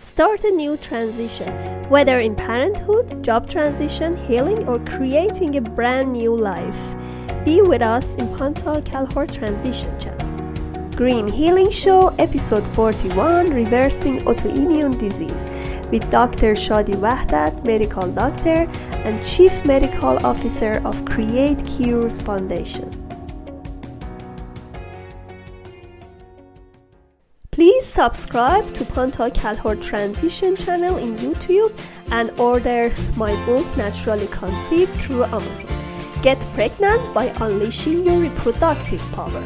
Start a new transition, whether in parenthood, job transition, healing, or creating a brand new life. Be with us in Panta Kalhor Transition Channel. Green Healing Show, Episode 41 Reversing Autoimmune Disease, with Dr. Shadi Vahdat, Medical Doctor and Chief Medical Officer of Create Cures Foundation. Please subscribe to Panta Kalhor Transition channel in YouTube and order my book Naturally Conceived through Amazon. Get pregnant by unleashing your reproductive power.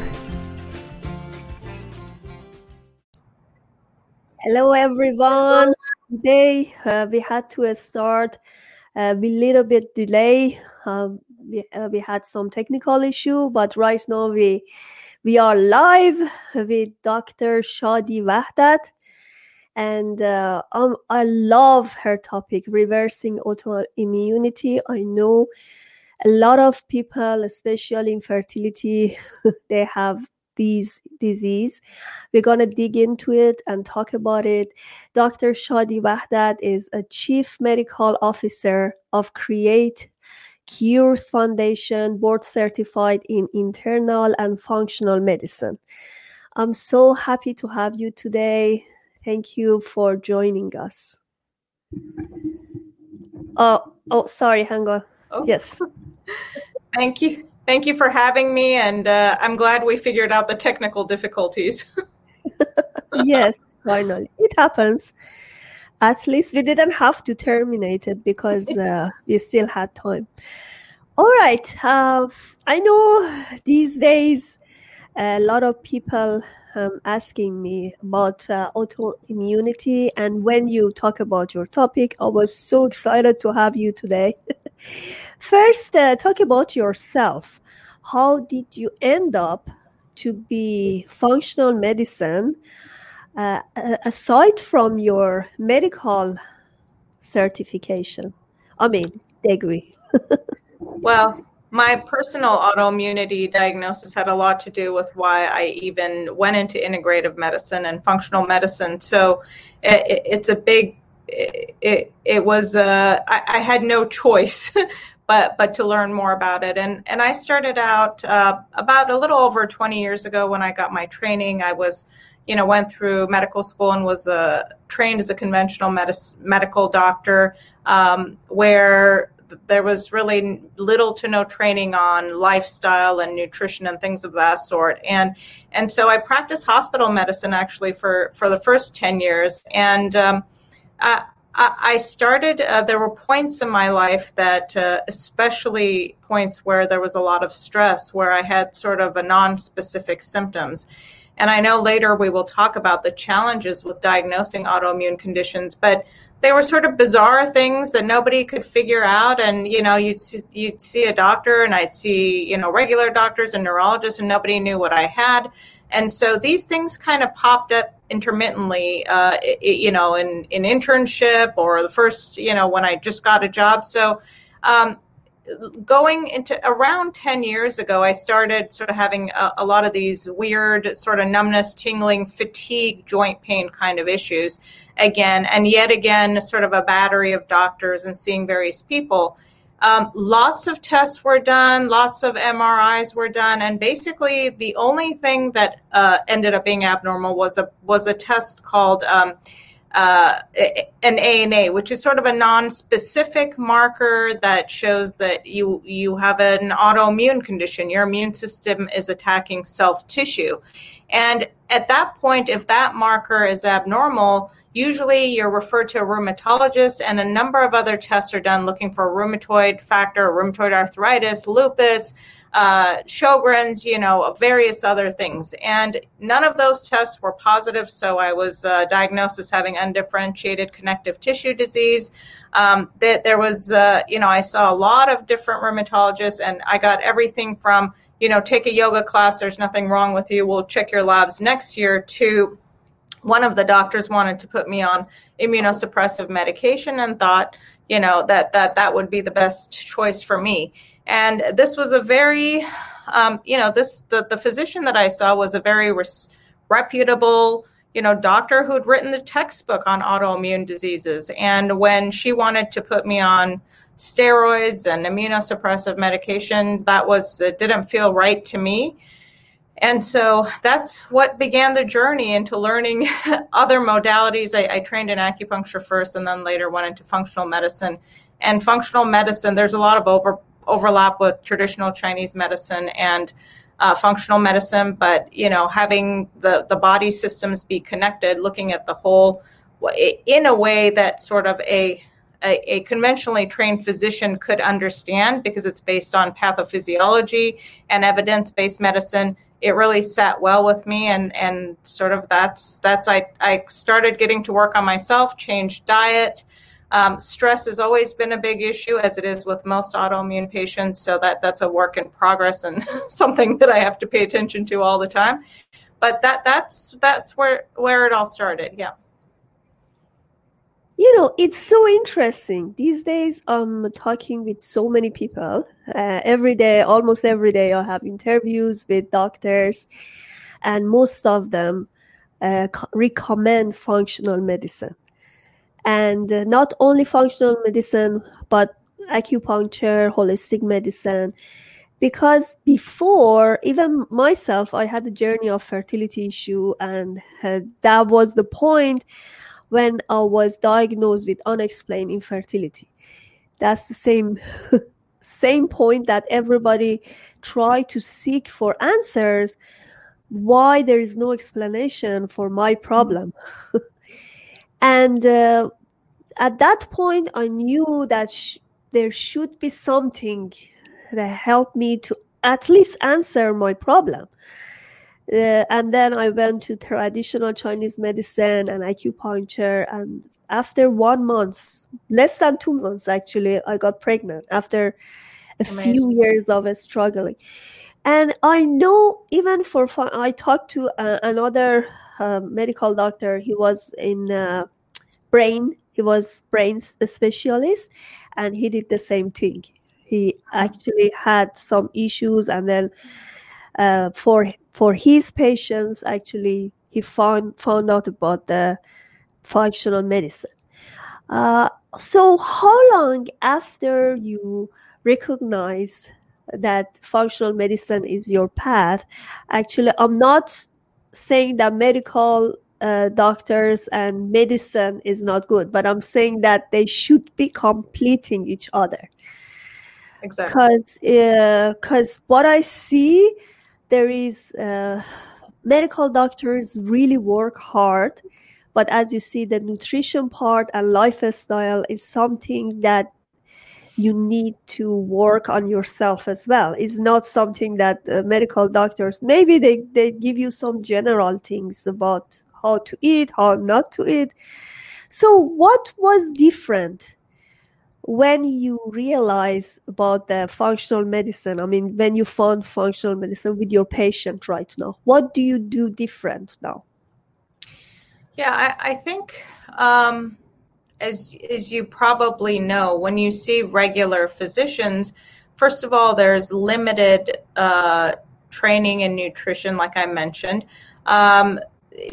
Hello everyone. Today uh, we had to start uh, a little bit delay. Um, we, uh, we had some technical issue, but right now we we are live with Dr. Shadi Vahdat. And uh, um, I love her topic, reversing autoimmunity. I know a lot of people, especially infertility, they have these disease. We're gonna dig into it and talk about it. Dr. Shadi Vahdat is a chief medical officer of Create Cures Foundation, board certified in internal and functional medicine. I'm so happy to have you today. Thank you for joining us. Oh, oh, sorry, hang on. Oh. Yes. Thank you. Thank you for having me, and uh, I'm glad we figured out the technical difficulties. yes, finally. It happens at least we didn't have to terminate it because uh, we still had time. All right. Uh, I know these days a lot of people um, asking me about uh, autoimmunity. And when you talk about your topic, I was so excited to have you today. First, uh, talk about yourself. How did you end up to be functional medicine? Uh, aside from your medical certification, I mean, degree? well, my personal autoimmunity diagnosis had a lot to do with why I even went into integrative medicine and functional medicine. So it, it's a big, it, it, it was, uh, I, I, had no choice. but, but to learn more about it. And, and I started out uh, about a little over 20 years ago when I got my training. I was you know, went through medical school and was uh, trained as a conventional medical doctor, um, where there was really little to no training on lifestyle and nutrition and things of that sort. And and so I practiced hospital medicine actually for for the first ten years. And um, I, I started. Uh, there were points in my life that, uh, especially points where there was a lot of stress, where I had sort of a non-specific symptoms. And I know later we will talk about the challenges with diagnosing autoimmune conditions, but they were sort of bizarre things that nobody could figure out. And you know, you'd see, you'd see a doctor, and I'd see you know regular doctors and neurologists, and nobody knew what I had. And so these things kind of popped up intermittently, uh, you know, in in internship or the first, you know, when I just got a job. So um, going into around 10 years ago, I started sort of having a, a, lot of these weird sort of numbness, tingling, fatigue, joint pain kind of issues again. And yet again, sort of a battery of doctors and seeing various people. Um, lots of tests were done, lots of MRIs were done, and basically the only thing that uh, ended up being abnormal was a was a test called um, uh, an ANA, which is sort of a non-specific marker that shows that you you have an autoimmune condition. Your immune system is attacking self tissue, and at that point, if that marker is abnormal, usually you're referred to a rheumatologist, and a number of other tests are done looking for rheumatoid factor, rheumatoid arthritis, lupus uh, Sjogren's, you know, various other things. And none of those tests were positive. So I was uh, diagnosed as having undifferentiated connective tissue disease. Um, that there was, uh, you know, I saw a lot of different rheumatologists, and I got everything from, you know, take a yoga class. There's nothing wrong with you. We'll check your labs next year. To one of the doctors wanted to put me on immunosuppressive medication and thought, you know, that that that would be the best choice for me and this was a very, um, you know, this the, the physician that I saw was a very res- reputable, you know doctor who'd written the textbook on autoimmune diseases. And when she wanted to put me on steroids and immunosuppressive medication that was it didn't feel right to me. And so that's what began the journey into learning other modalities. I, I trained in acupuncture first and then later went into functional medicine. And functional medicine there's a lot of over overlap with traditional chinese medicine and uh, functional medicine, but you know, having the the body systems be connected, looking at the whole in a way that sort of a a, a, conventionally trained physician could understand because it's based on pathophysiology and evidence-based medicine it really sat well with me and and sort of that's that's i i started getting to work on myself changed diet um, stress has always been a big issue, as it is with most autoimmune patients. So that that's a work in progress and something that I have to pay attention to all the time. But that that's that's where where it all started. Yeah. You know, it's so interesting. These days, I'm talking with so many people. Uh, every day, almost every day, I have interviews with doctors, and most of them uh, recommend functional medicine and not only functional medicine but acupuncture holistic medicine. Because before even myself i had a journey of fertility issue and uh, that was the point when i was diagnosed with unexplained infertility. That's the same same point that everybody try to seek for answers why there is no explanation for my problem And uh, at that point, I knew that sh- there should be something that helped me to at least answer my problem. Uh, and then I went to traditional Chinese medicine and acupuncture. And after one month, less than two months actually, I got pregnant after a Amazing. few years of struggling. And I know even for fun, I talked to uh, another uh, medical doctor. He was in uh, brain. He was brain specialist, and he did the same thing. He actually had some issues, and then uh, for for his patients, actually, he found found out about the functional medicine. Uh, so, how long after you recognize that functional medicine is your path? Actually, I'm not saying that medical uh, doctors and medicine is not good, but I'm saying that they should be completing each other. Exactly. Because because uh, what I see, there is uh, medical doctors really work hard, but as you see, the nutrition part and lifestyle is something that you need to work on yourself as well. It's not something that uh, medical doctors maybe they, they give you some general things about how to eat, how not to eat. So, what was different when you realized about the functional medicine? I mean, when you found functional medicine with your patient right now, what do you do different now? Yeah, I, I think. Um, as, as you probably know, when you see regular physicians, first of all, there's limited uh, training in nutrition, like I mentioned. Um,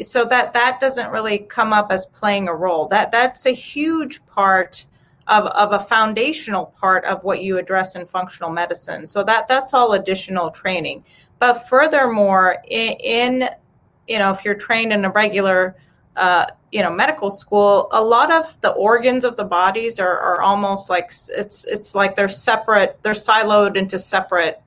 so that that doesn't really come up as playing a role. That that's a huge part of, of a foundational part of what you address in functional medicine. So that that's all additional training. But furthermore, in, in you know, if you're trained in a regular uh, you know medical school a lot of the organs of the bodies are, are almost like it's it's like they're separate they're siloed into separate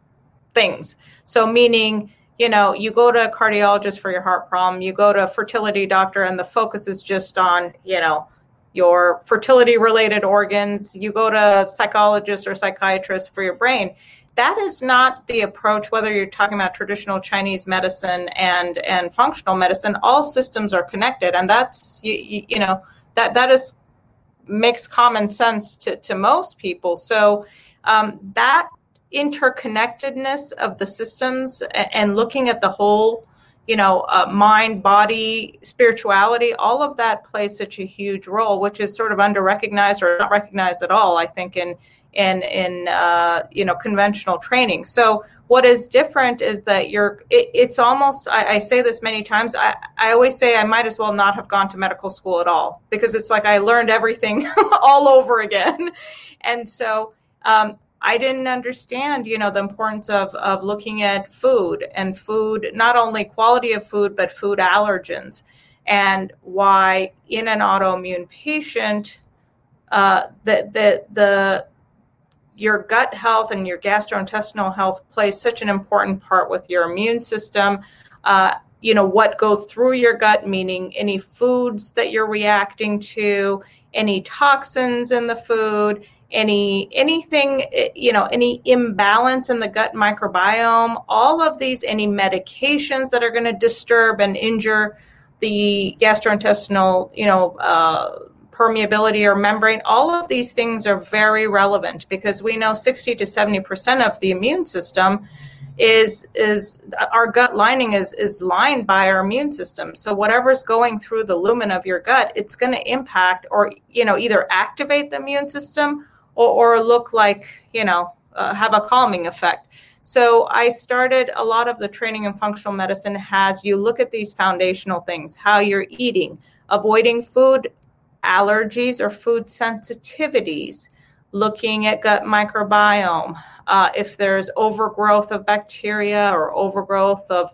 things so meaning you know, you go to a cardiologist for your heart problem, you go to a fertility doctor, and the focus is just on, you know, your fertility related organs. You go to a psychologist or psychiatrist for your brain. That is not the approach, whether you're talking about traditional Chinese medicine and, and functional medicine, all systems are connected. And that's, you, you, you know, that, that is makes common sense to, to most people. So um, that interconnectedness of the systems and looking at the whole you know, uh, mind, body, spirituality, all of that plays such a huge role, which is sort of under recognized or not recognized at all, I think, in in in uh, you know conventional training. So what is different is that you're. It, it's almost. I, I, say this many times. I I always say I might as well not have gone to medical school at all because it's like I learned everything all over again, and so. Um, I didn't understand, you know, the importance of, of looking at food and food, not only quality of food, but food allergens, and why in an autoimmune patient, uh, the, the, the, your gut health and your gastrointestinal health plays such an important part with your immune system. Uh, you know, what goes through your gut, meaning any foods that you're reacting to, any toxins in the food, any anything you know any imbalance in the gut microbiome all of these any medications that are going to disturb and injure the gastrointestinal you know uh, permeability or membrane all of these things are very relevant because we know 60 to 70 percent of the immune system is is our gut lining is is lined by our immune system so whatever's going through the lumen of your gut it's going to impact or you know either activate the immune system or, or look like, you know, uh, have a calming effect. So I started a lot of the training in functional medicine has you look at these foundational things, how you're eating, avoiding food allergies or food sensitivities, looking at gut microbiome, uh, if there's overgrowth of bacteria or overgrowth of,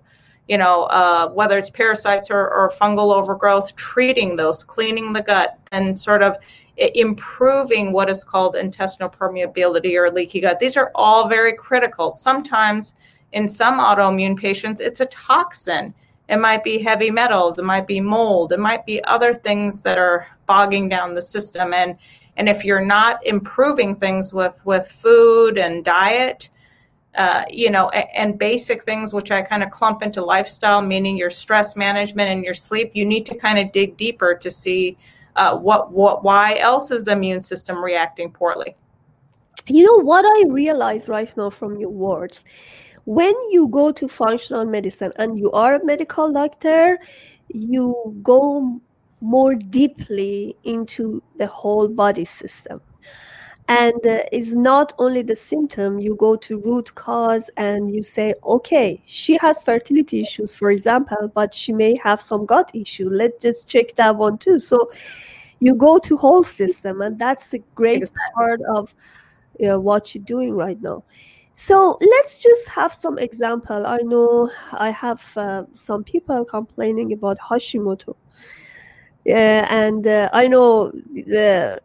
you know, uh, whether it's parasites or, or fungal overgrowth, treating those, cleaning the gut, and sort of improving what is called intestinal permeability or leaky gut. These are all very critical. Sometimes in some autoimmune patients, it's a toxin. It might be heavy metals, it might be mold, it might be other things that are bogging down the system. And and if you're not improving things with with food and diet, uh, you know, and, basic things which I kind of clump into lifestyle, meaning your stress management and your sleep, you need to kind of dig deeper to see uh, what what why else is the immune system reacting poorly you know what i realize right now from your words when you go to functional medicine and you are a medical doctor you go more deeply into the whole body system. And uh, it's not only the symptom you go to root cause and you say okay she has fertility issues for example but she may have some gut issue. Let's just check that one too. So you go to whole system and that's the great exactly. part of you know, what you're doing right now so let's just have some example i know i have uh, some people complaining about hashimoto uh, and uh, i know the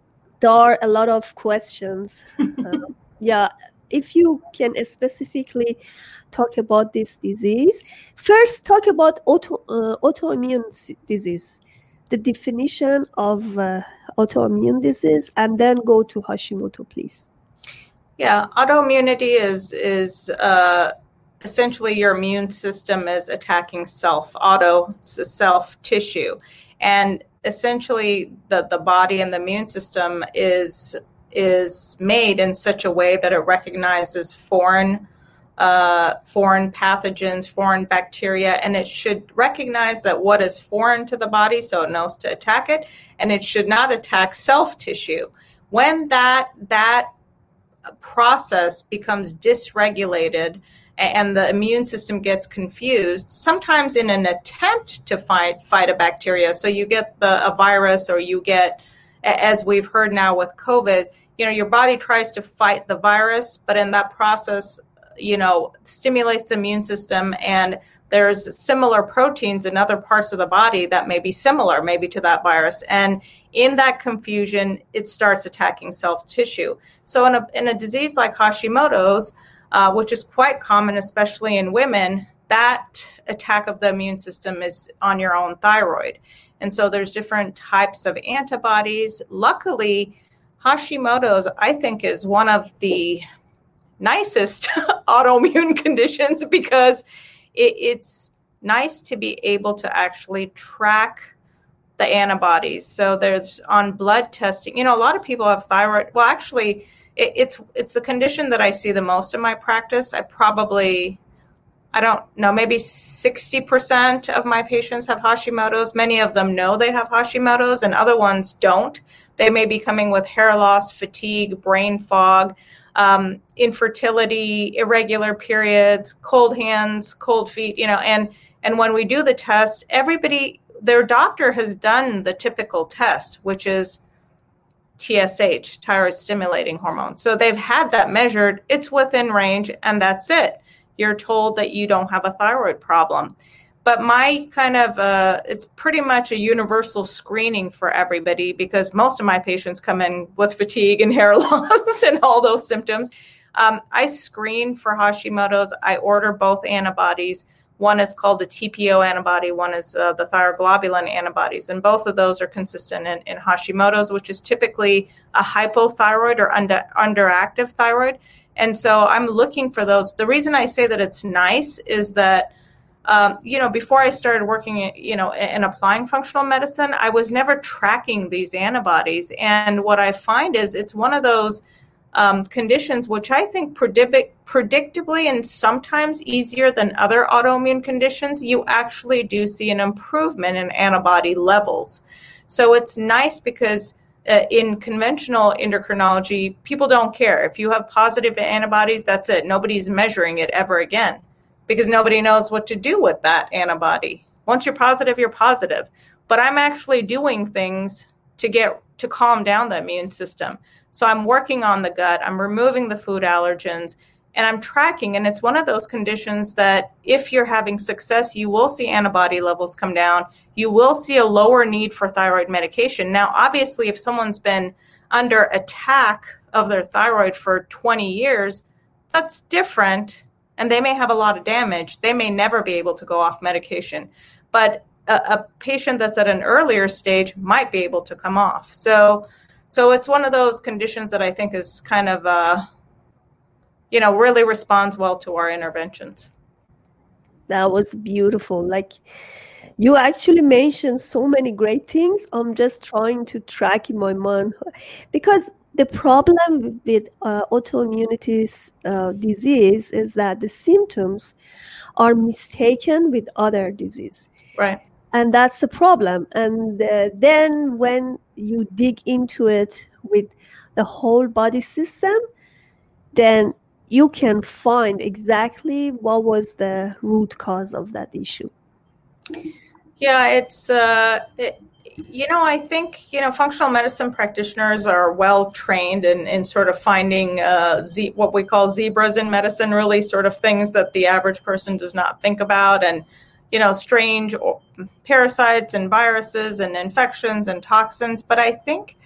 there are a lot of questions. uh, yeah, if you can specifically talk about this disease, first talk about auto, uh, autoimmune disease, the definition of uh, autoimmune disease, and then go to Hashimoto, please. Yeah, autoimmunity is is uh, essentially your immune system is attacking self, auto self tissue, and essentially the, the body and the immune system is is made in such a way that it recognizes foreign uh, foreign pathogens, foreign bacteria, and it should recognize that what is foreign to the body, so it knows to attack it, and it should not attack self tissue. When that that process becomes dysregulated, and the immune system gets confused sometimes in an attempt to fight fight a bacteria. So you get the a virus or you get as we've heard now with covid you know your body tries to fight the virus but in that process you know stimulates the immune system and there's similar proteins in other parts of the body that may be similar maybe to that virus and in that confusion it starts attacking self tissue so in a, in a disease like hashimoto's uh, which is quite common, especially in women, that attack of the immune system is on your own thyroid. And so there's different types of antibodies. Luckily, Hashimoto's, I think, is one of the nicest autoimmune conditions because it, it's nice to be able to actually track the antibodies. So there's on blood testing, you know, a lot of people have thyroid. Well, actually, it, it's it's the condition that I see the most in my practice. I probably I don't know, maybe 60% of my patients have Hashimoto's. Many of them know they have Hashimoto's, and other ones don't. They may be coming with hair loss, fatigue, brain fog, um, infertility, irregular periods, cold hands, cold feet, you know, and and when we do the test, everybody, their doctor has done the typical test, which is TSH, thyroid stimulating hormone. So they've had that measured, it's within range, and that's it. You're told that you don't have a thyroid problem. But my kind of, uh, it's pretty much a universal screening for everybody because most of my patients come in with fatigue and hair loss and all those symptoms. Um, I screen for Hashimoto's. I order both antibodies. One is called a TPO antibody, one is uh, the thyroglobulin antibodies, and both of those are consistent in, in Hashimoto's, which is typically a hypothyroid or under, underactive thyroid. And so I'm looking for those. The reason I say that it's nice is that, um, you know, before I started working, you know, and applying functional medicine, I was never tracking these antibodies. And what I find is it's one of those um, conditions, which I think predict- predictably and sometimes easier than other autoimmune conditions, you actually do see an improvement in antibody levels. So it's nice because uh, in conventional endocrinology, people don't care. If you have positive antibodies, that's it. Nobody's measuring it ever again because nobody knows what to do with that antibody. Once you're positive, you're positive. But I'm actually doing things to get to calm down the immune system. So I'm working on the gut, I'm removing the food allergens, and I'm tracking. And it's one of those conditions that if you're having success, you will see antibody levels come down. You will see a lower need for thyroid medication. Now, obviously, if someone's been under attack of their thyroid for 20 years, that's different. And they may have a lot of damage. They may never be able to go off medication. But a, a patient that's at an earlier stage might be able to come off. So, so it's one of those conditions that I think is kind of, uh, you know, really responds well to our interventions. That was beautiful. Like you actually mentioned so many great things. I'm just trying to track in my mind because the problem with uh, autoimmunity uh, disease is that the symptoms are mistaken with other disease. Right. And that's the problem. And uh, then when you dig into it with the whole body system then you can find exactly what was the root cause of that issue. Yeah it's uh it, you know i think you know functional medicine practitioners are well trained in, in sort of finding uh, z- what we call zebras in medicine really sort of things that the average person does not think about and you know, strange parasites and viruses and infections and toxins. But I think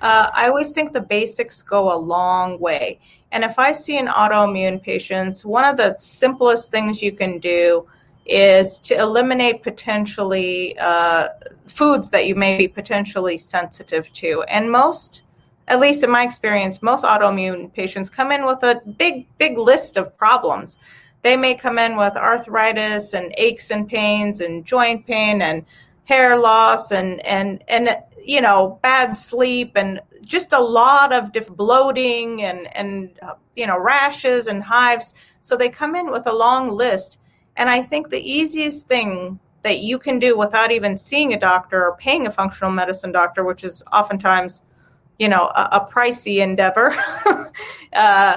uh, I always think the basics go a long way. And if I see an autoimmune patient, one of the simplest things you can do is to eliminate potentially uh, foods that you may be potentially sensitive to. And most, at least in my experience, most autoimmune patients come in with a big, big list of problems. They may come in with arthritis and aches and pains and joint pain and hair loss and and and you know bad sleep and just a lot of diff- bloating and and uh, you know rashes and hives. So they come in with a long list and i think the easiest thing that you can do without even seeing a doctor or paying a functional medicine doctor which is oftentimes you know a, a pricey endeavor uh,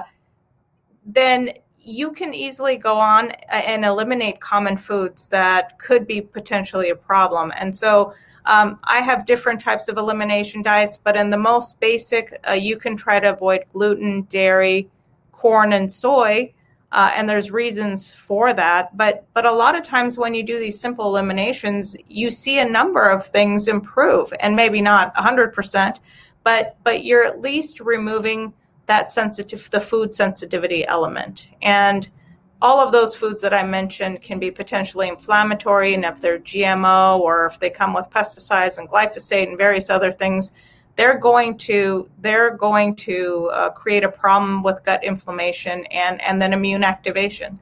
then you can easily go on and eliminate common foods that could be potentially a problem. And so um, I have different types of elimination diets, but in the most basic, uh, you can try to avoid gluten, dairy, corn, and soy. Uh, and there's reasons for that, but but a lot of times when you do these simple eliminations, you see a number of things improve, and maybe not 100%, but but you're at least removing that sensitive the food sensitivity element. And all of those foods that I mentioned can be potentially inflammatory, and if they're GMO or if they come with pesticides and glyphosate and various other things, they're going to they're going to uh, create a problem with gut inflammation and and then immune activation.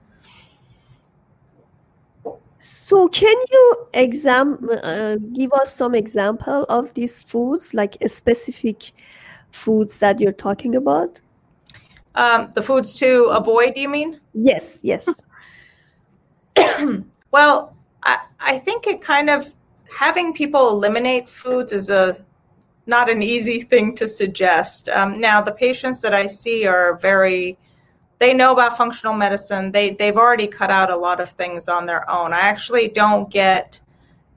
So, can you exam uh, give us some example of these foods, like specific foods that you're talking about? Um, the foods to avoid, you mean? Yes, yes. well, I, I think it kind of having people eliminate foods is a not an easy thing to suggest. Um, now, the patients that I see are very they know about functional medicine. They they've already cut out a lot of things on their own. I actually don't get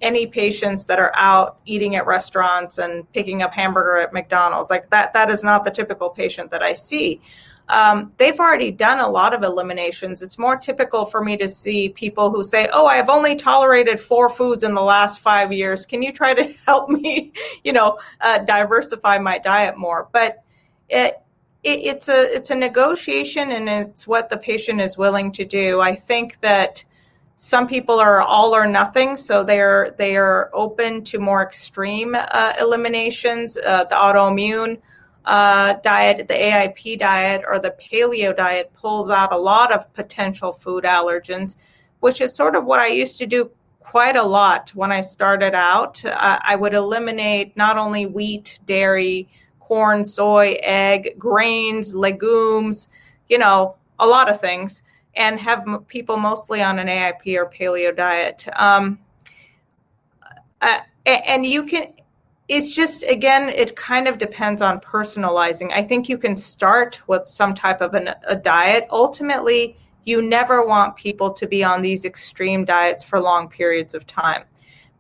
any patients that are out eating at restaurants and picking up hamburger at McDonald's. Like that that is not the typical patient that I see um, they've already done a lot of eliminations. It's more typical for me to see people who say, "Oh, I've only tolerated four foods in the last five years. Can you try to help me, you know, uh, diversify my diet more?" But it, it, it's a it's a negotiation, and it's what the patient is willing to do. I think that some people are all or nothing, so they're they are open to more extreme uh, eliminations. Uh, the autoimmune uh, diet, the AIP diet or the paleo diet pulls out a lot of potential food allergens, which is sort of what I used to do quite a lot when I started out. Uh, I would eliminate not only wheat, dairy, corn, soy, egg, grains, legumes, you know, a lot of things, and have m- people mostly on an AIP or paleo diet. Um, uh, and you can it's just again it kind of depends on personalizing. I think you can start with some type of an, a diet. Ultimately you never want people to be on these extreme diets for long periods of time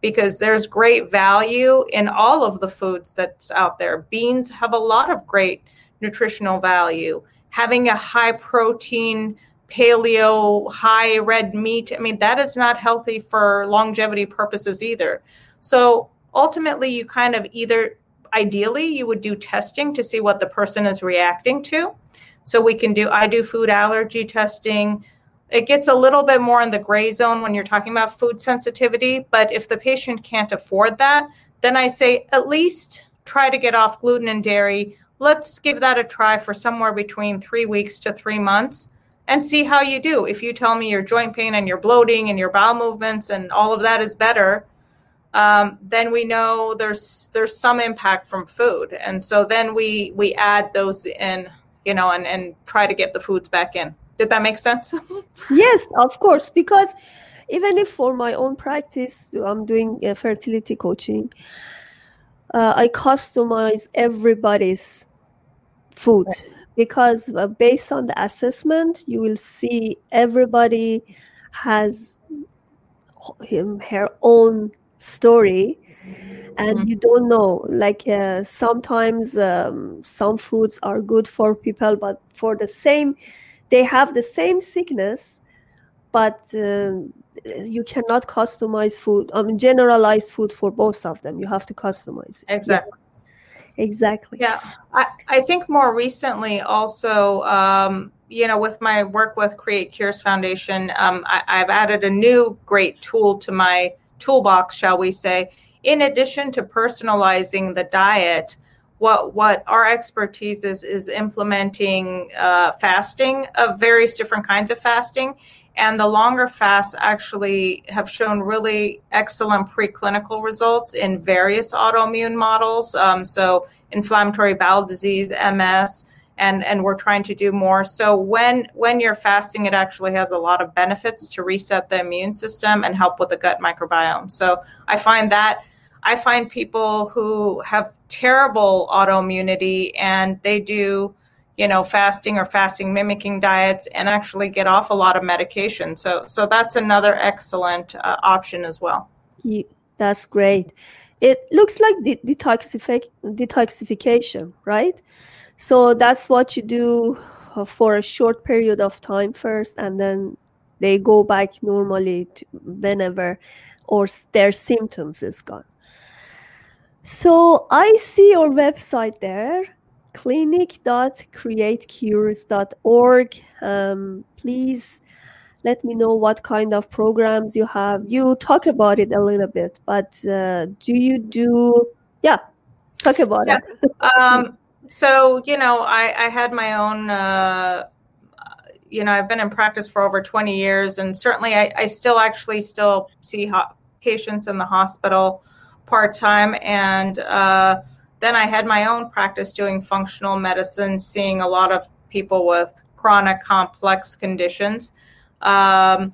because there's great value in all of the foods that's out there. Beans have a lot of great nutritional value. Having a high protein paleo high red meat i mean that is not healthy for longevity purposes either. So ultimately you kind of either ideally you would do testing to see what the person is reacting to. So we can do i do food allergy testing. It gets a little bit more in the gray zone when you're talking about food sensitivity but if the patient can't afford that then i say at least try to get off gluten and dairy. Let's give that a try for somewhere between three weeks to three months and see how you do. If you tell me your joint pain and your bloating and your bowel movements and all of that is better um, then we know there's there's some impact from food, and so then we we add those in, you know, and and try to get the foods back in. Did that make sense? yes, of course, because even if for my own practice, I'm doing uh, fertility coaching. Uh, I customize everybody's food right. because uh, based on the assessment, you will see everybody has him her own story and mm-hmm. you don't know like uh, sometimes um, some foods are good for people but for the same they have the same sickness but uh, you cannot customize food i mean generalized food for both of them you have to customize it. exactly yeah. exactly yeah I, I think more recently also um, you know with my work with create cures foundation um, I, i've added a new great tool to my toolbox, shall we say, in addition to personalizing the diet, what what our expertise is is implementing uh, fasting of various different kinds of fasting, and the longer fasts actually have shown really excellent preclinical results in various autoimmune models. Um, so inflammatory bowel disease, MS and and we're trying to do more. So when when you're fasting it actually has a lot of benefits to reset the immune system and help with the gut microbiome. So i find that i find people who have terrible autoimmunity and they do you know fasting or fasting mimicking diets and actually get off a lot of medication. So so that's another excellent uh, option as well. Yeah, that's great. It looks like de- detoxific- detoxification right so that's what you do uh, for a short period of time first, and then they go back normally whenever or their symptoms is gone. So I see your website there, clinic.createcures.org. Um, please let me know what kind of programs you have. You talk about it a little bit, but uh, do you do, yeah, talk about yeah. it. um, so you know i i had my own uh you know i've been in practice for over 20 years and certainly i, I still actually still see ho- patients in the hospital part-time and uh, then i had my own practice doing functional medicine seeing a lot of people with chronic complex conditions. Um,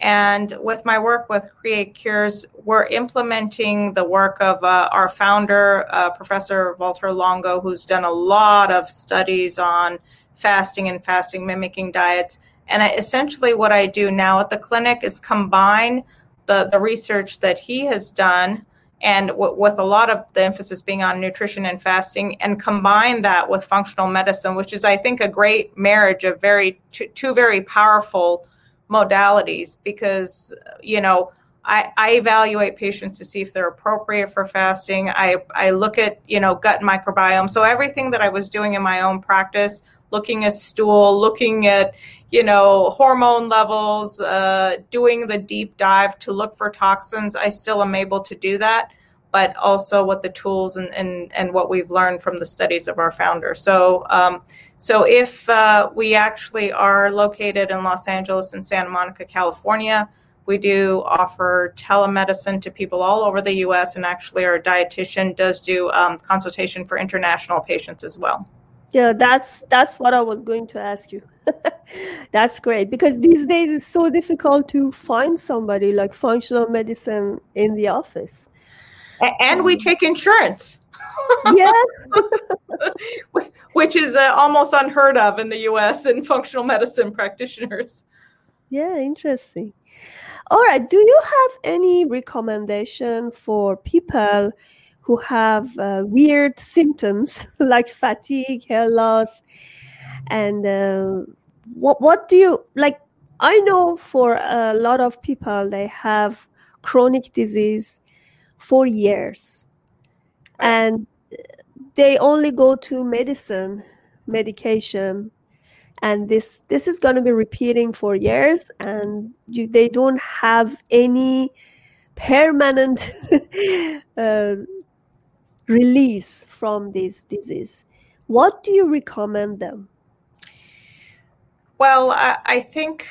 And with my work with Create Cures, we're implementing the work of uh, our founder, uh, Professor Walter Longo, who's done a lot of studies on fasting and fasting mimicking diets. And I, essentially, what I do now at the clinic is combine the, the research that he has done and w- with a lot of the emphasis being on nutrition and fasting and combine that with functional medicine which is i think a great marriage of very two, two very powerful modalities because you know I, I evaluate patients to see if they're appropriate for fasting. I, I look at, you know, gut microbiome. So everything that I was doing in my own practice, looking at stool, looking at, you know, hormone levels, uh, doing the deep dive to look for toxins, I still am able to do that, but also with the tools and, and, and what we've learned from the studies of our founder. So, um, so if uh, we actually are located in Los Angeles and Santa Monica, California, we do offer telemedicine to people all over the U.S. and actually our dietitian does do um, consultation for international patients as well. Yeah, that's that's what I was going to ask you. that's great because these days it's so difficult to find somebody like functional medicine in the office. And we um, take insurance yes. Which is uh, almost unheard of in the US in functional medicine practitioners. Yeah, interesting. All right. Do you have any recommendation for people who have uh, weird symptoms like fatigue, hair loss, and uh, what what do you like? I know for a lot of people they have chronic disease for years, and they only go to medicine medication and this this is going to be repeating for years and you, they don't have any permanent uh, release from this disease. What do you recommend them? Well I, I think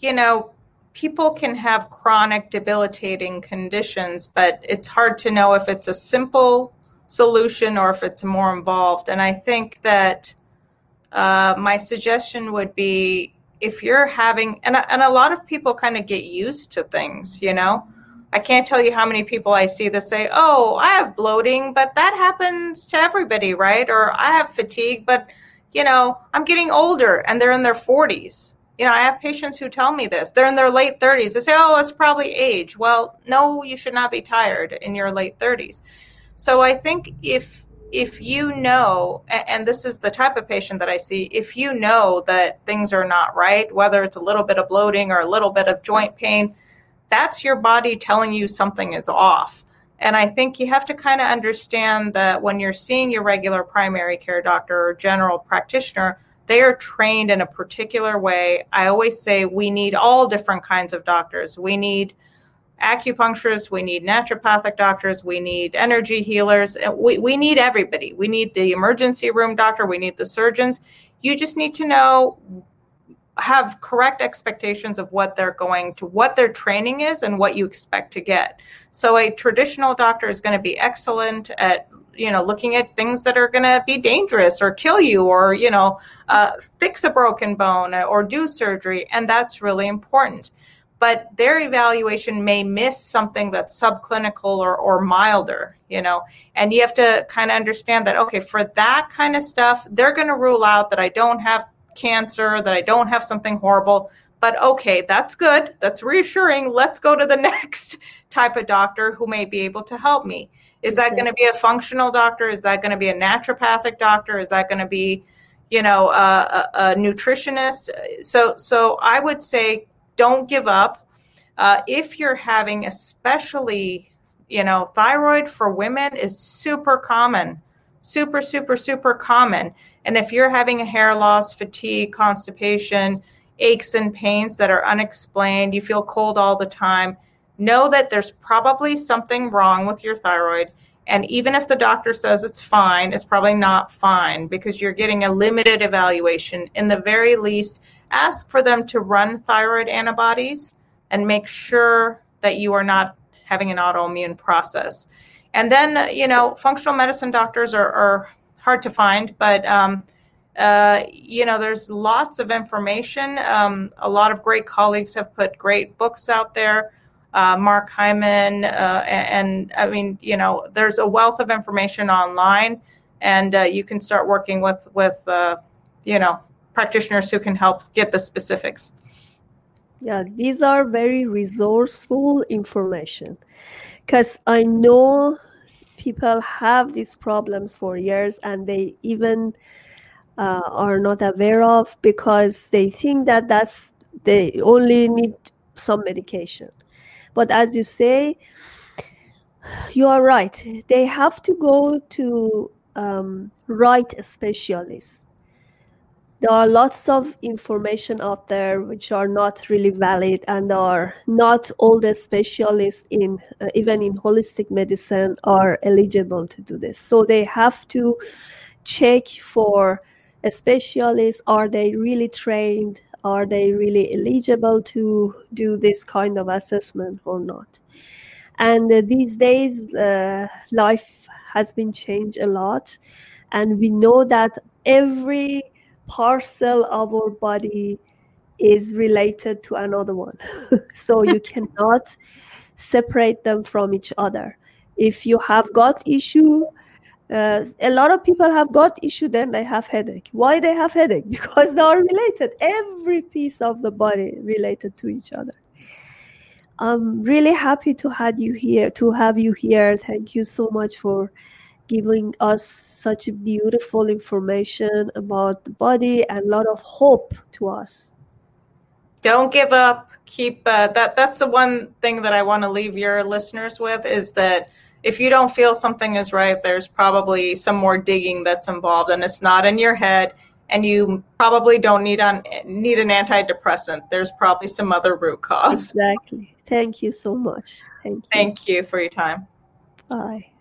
you know people can have chronic debilitating conditions but it's hard to know if it's a simple solution or if it's more involved. And I think that uh, my suggestion would be if you're having, and, and a lot of people kind of get used to things, you know. I can't tell you how many people I see that say, "Oh, I have bloating, but that happens to everybody, right?" Or I have fatigue, but you know, I'm getting older and they're in their 40s. You know, I have patients who tell me this. They're in their late 30s. They say, "Oh, it's probably age." Well, no, you should not be tired in your late 30s. So I think if if you know, and this is the type of patient that I see, if you know that things are not right, whether it's a little bit of bloating or a little bit of joint pain, that's your body telling you something is off. And I think you have to kind of understand that when you're seeing your regular primary care doctor or general practitioner, they are trained in a particular way. I always say we need all different kinds of doctors. We need acupuncturists, we need naturopathic doctors, we need energy healers. We, we need everybody. We need the emergency room doctor, we need the surgeons. You just need to know, have correct expectations of what they're going to, what their training is, and what you expect to get. So a traditional doctor is going to be excellent at you know looking at things that are going to be dangerous or kill you or you know uh, fix a broken bone or do surgery and that's really important but their evaluation may miss something that's subclinical or, or milder, you know. And you have to kind of understand that, okay, for that kind of stuff, they're going to rule out that I don't have cancer, that I don't have something horrible. But okay, that's good. That's reassuring. Let's go to the next type of doctor who may be able to help me. Is that going to be a functional doctor? Is that going to be a naturopathic doctor? Is that going to be, you know, a, a, a nutritionist? So, so I would say don't give up. Uh, if you're having, especially, you know, thyroid for women is super common, super, super, super common. And if you're having a hair loss, fatigue, constipation, aches and pains that are unexplained, you feel cold all the time, know that there's probably something wrong with your thyroid. And even if the doctor says it's fine, it's probably not fine because you're getting a limited evaluation. In the very least, ask for them to run thyroid antibodies and make sure that you are not having an autoimmune process. And then, you know, functional medicine doctors are, are hard to find, but um, uh, you know, there's lots of information. Um, a lot of great colleagues have put great books out there. Uh, Mark Hyman, uh, and, and, I mean, you know, there's a wealth of information online, and uh, you can start working with with uh, you know practitioners who can help get the specifics. Yeah, these are very resourceful information. Because I know people have these problems for years and they even uh, are not aware of because they think that that's they only need some medication. But as you say you are right. They have to go to um, right specialists there are lots of information out there which are not really valid and are not all the specialists in uh, even in holistic medicine are eligible to do this. So they have to check for a specialist. Are they really trained? Are they really eligible to do this kind of assessment or not? And uh, these days uh, life has been changed a lot. And we know that every parcel of our body is related to another one. So you cannot separate them from each other. If you have got issue uh, a lot of people have got issue then they have headache. Why they have headache? Because they are related. Every piece of the body related to each other. I'm really happy to have you here to have you here. Thank you so much for giving us such beautiful information about the body and a lot of hope to us don't give up keep uh, that that's the one thing that i want to leave your listeners with is that if you don't feel something is right, there's probably some more digging that's involved, and it's not in your head. And you probably don't need on need an antidepressant. There's probably some other root cause. Exactly. Thank you so much. Thank you. Thank you for your time. Bye.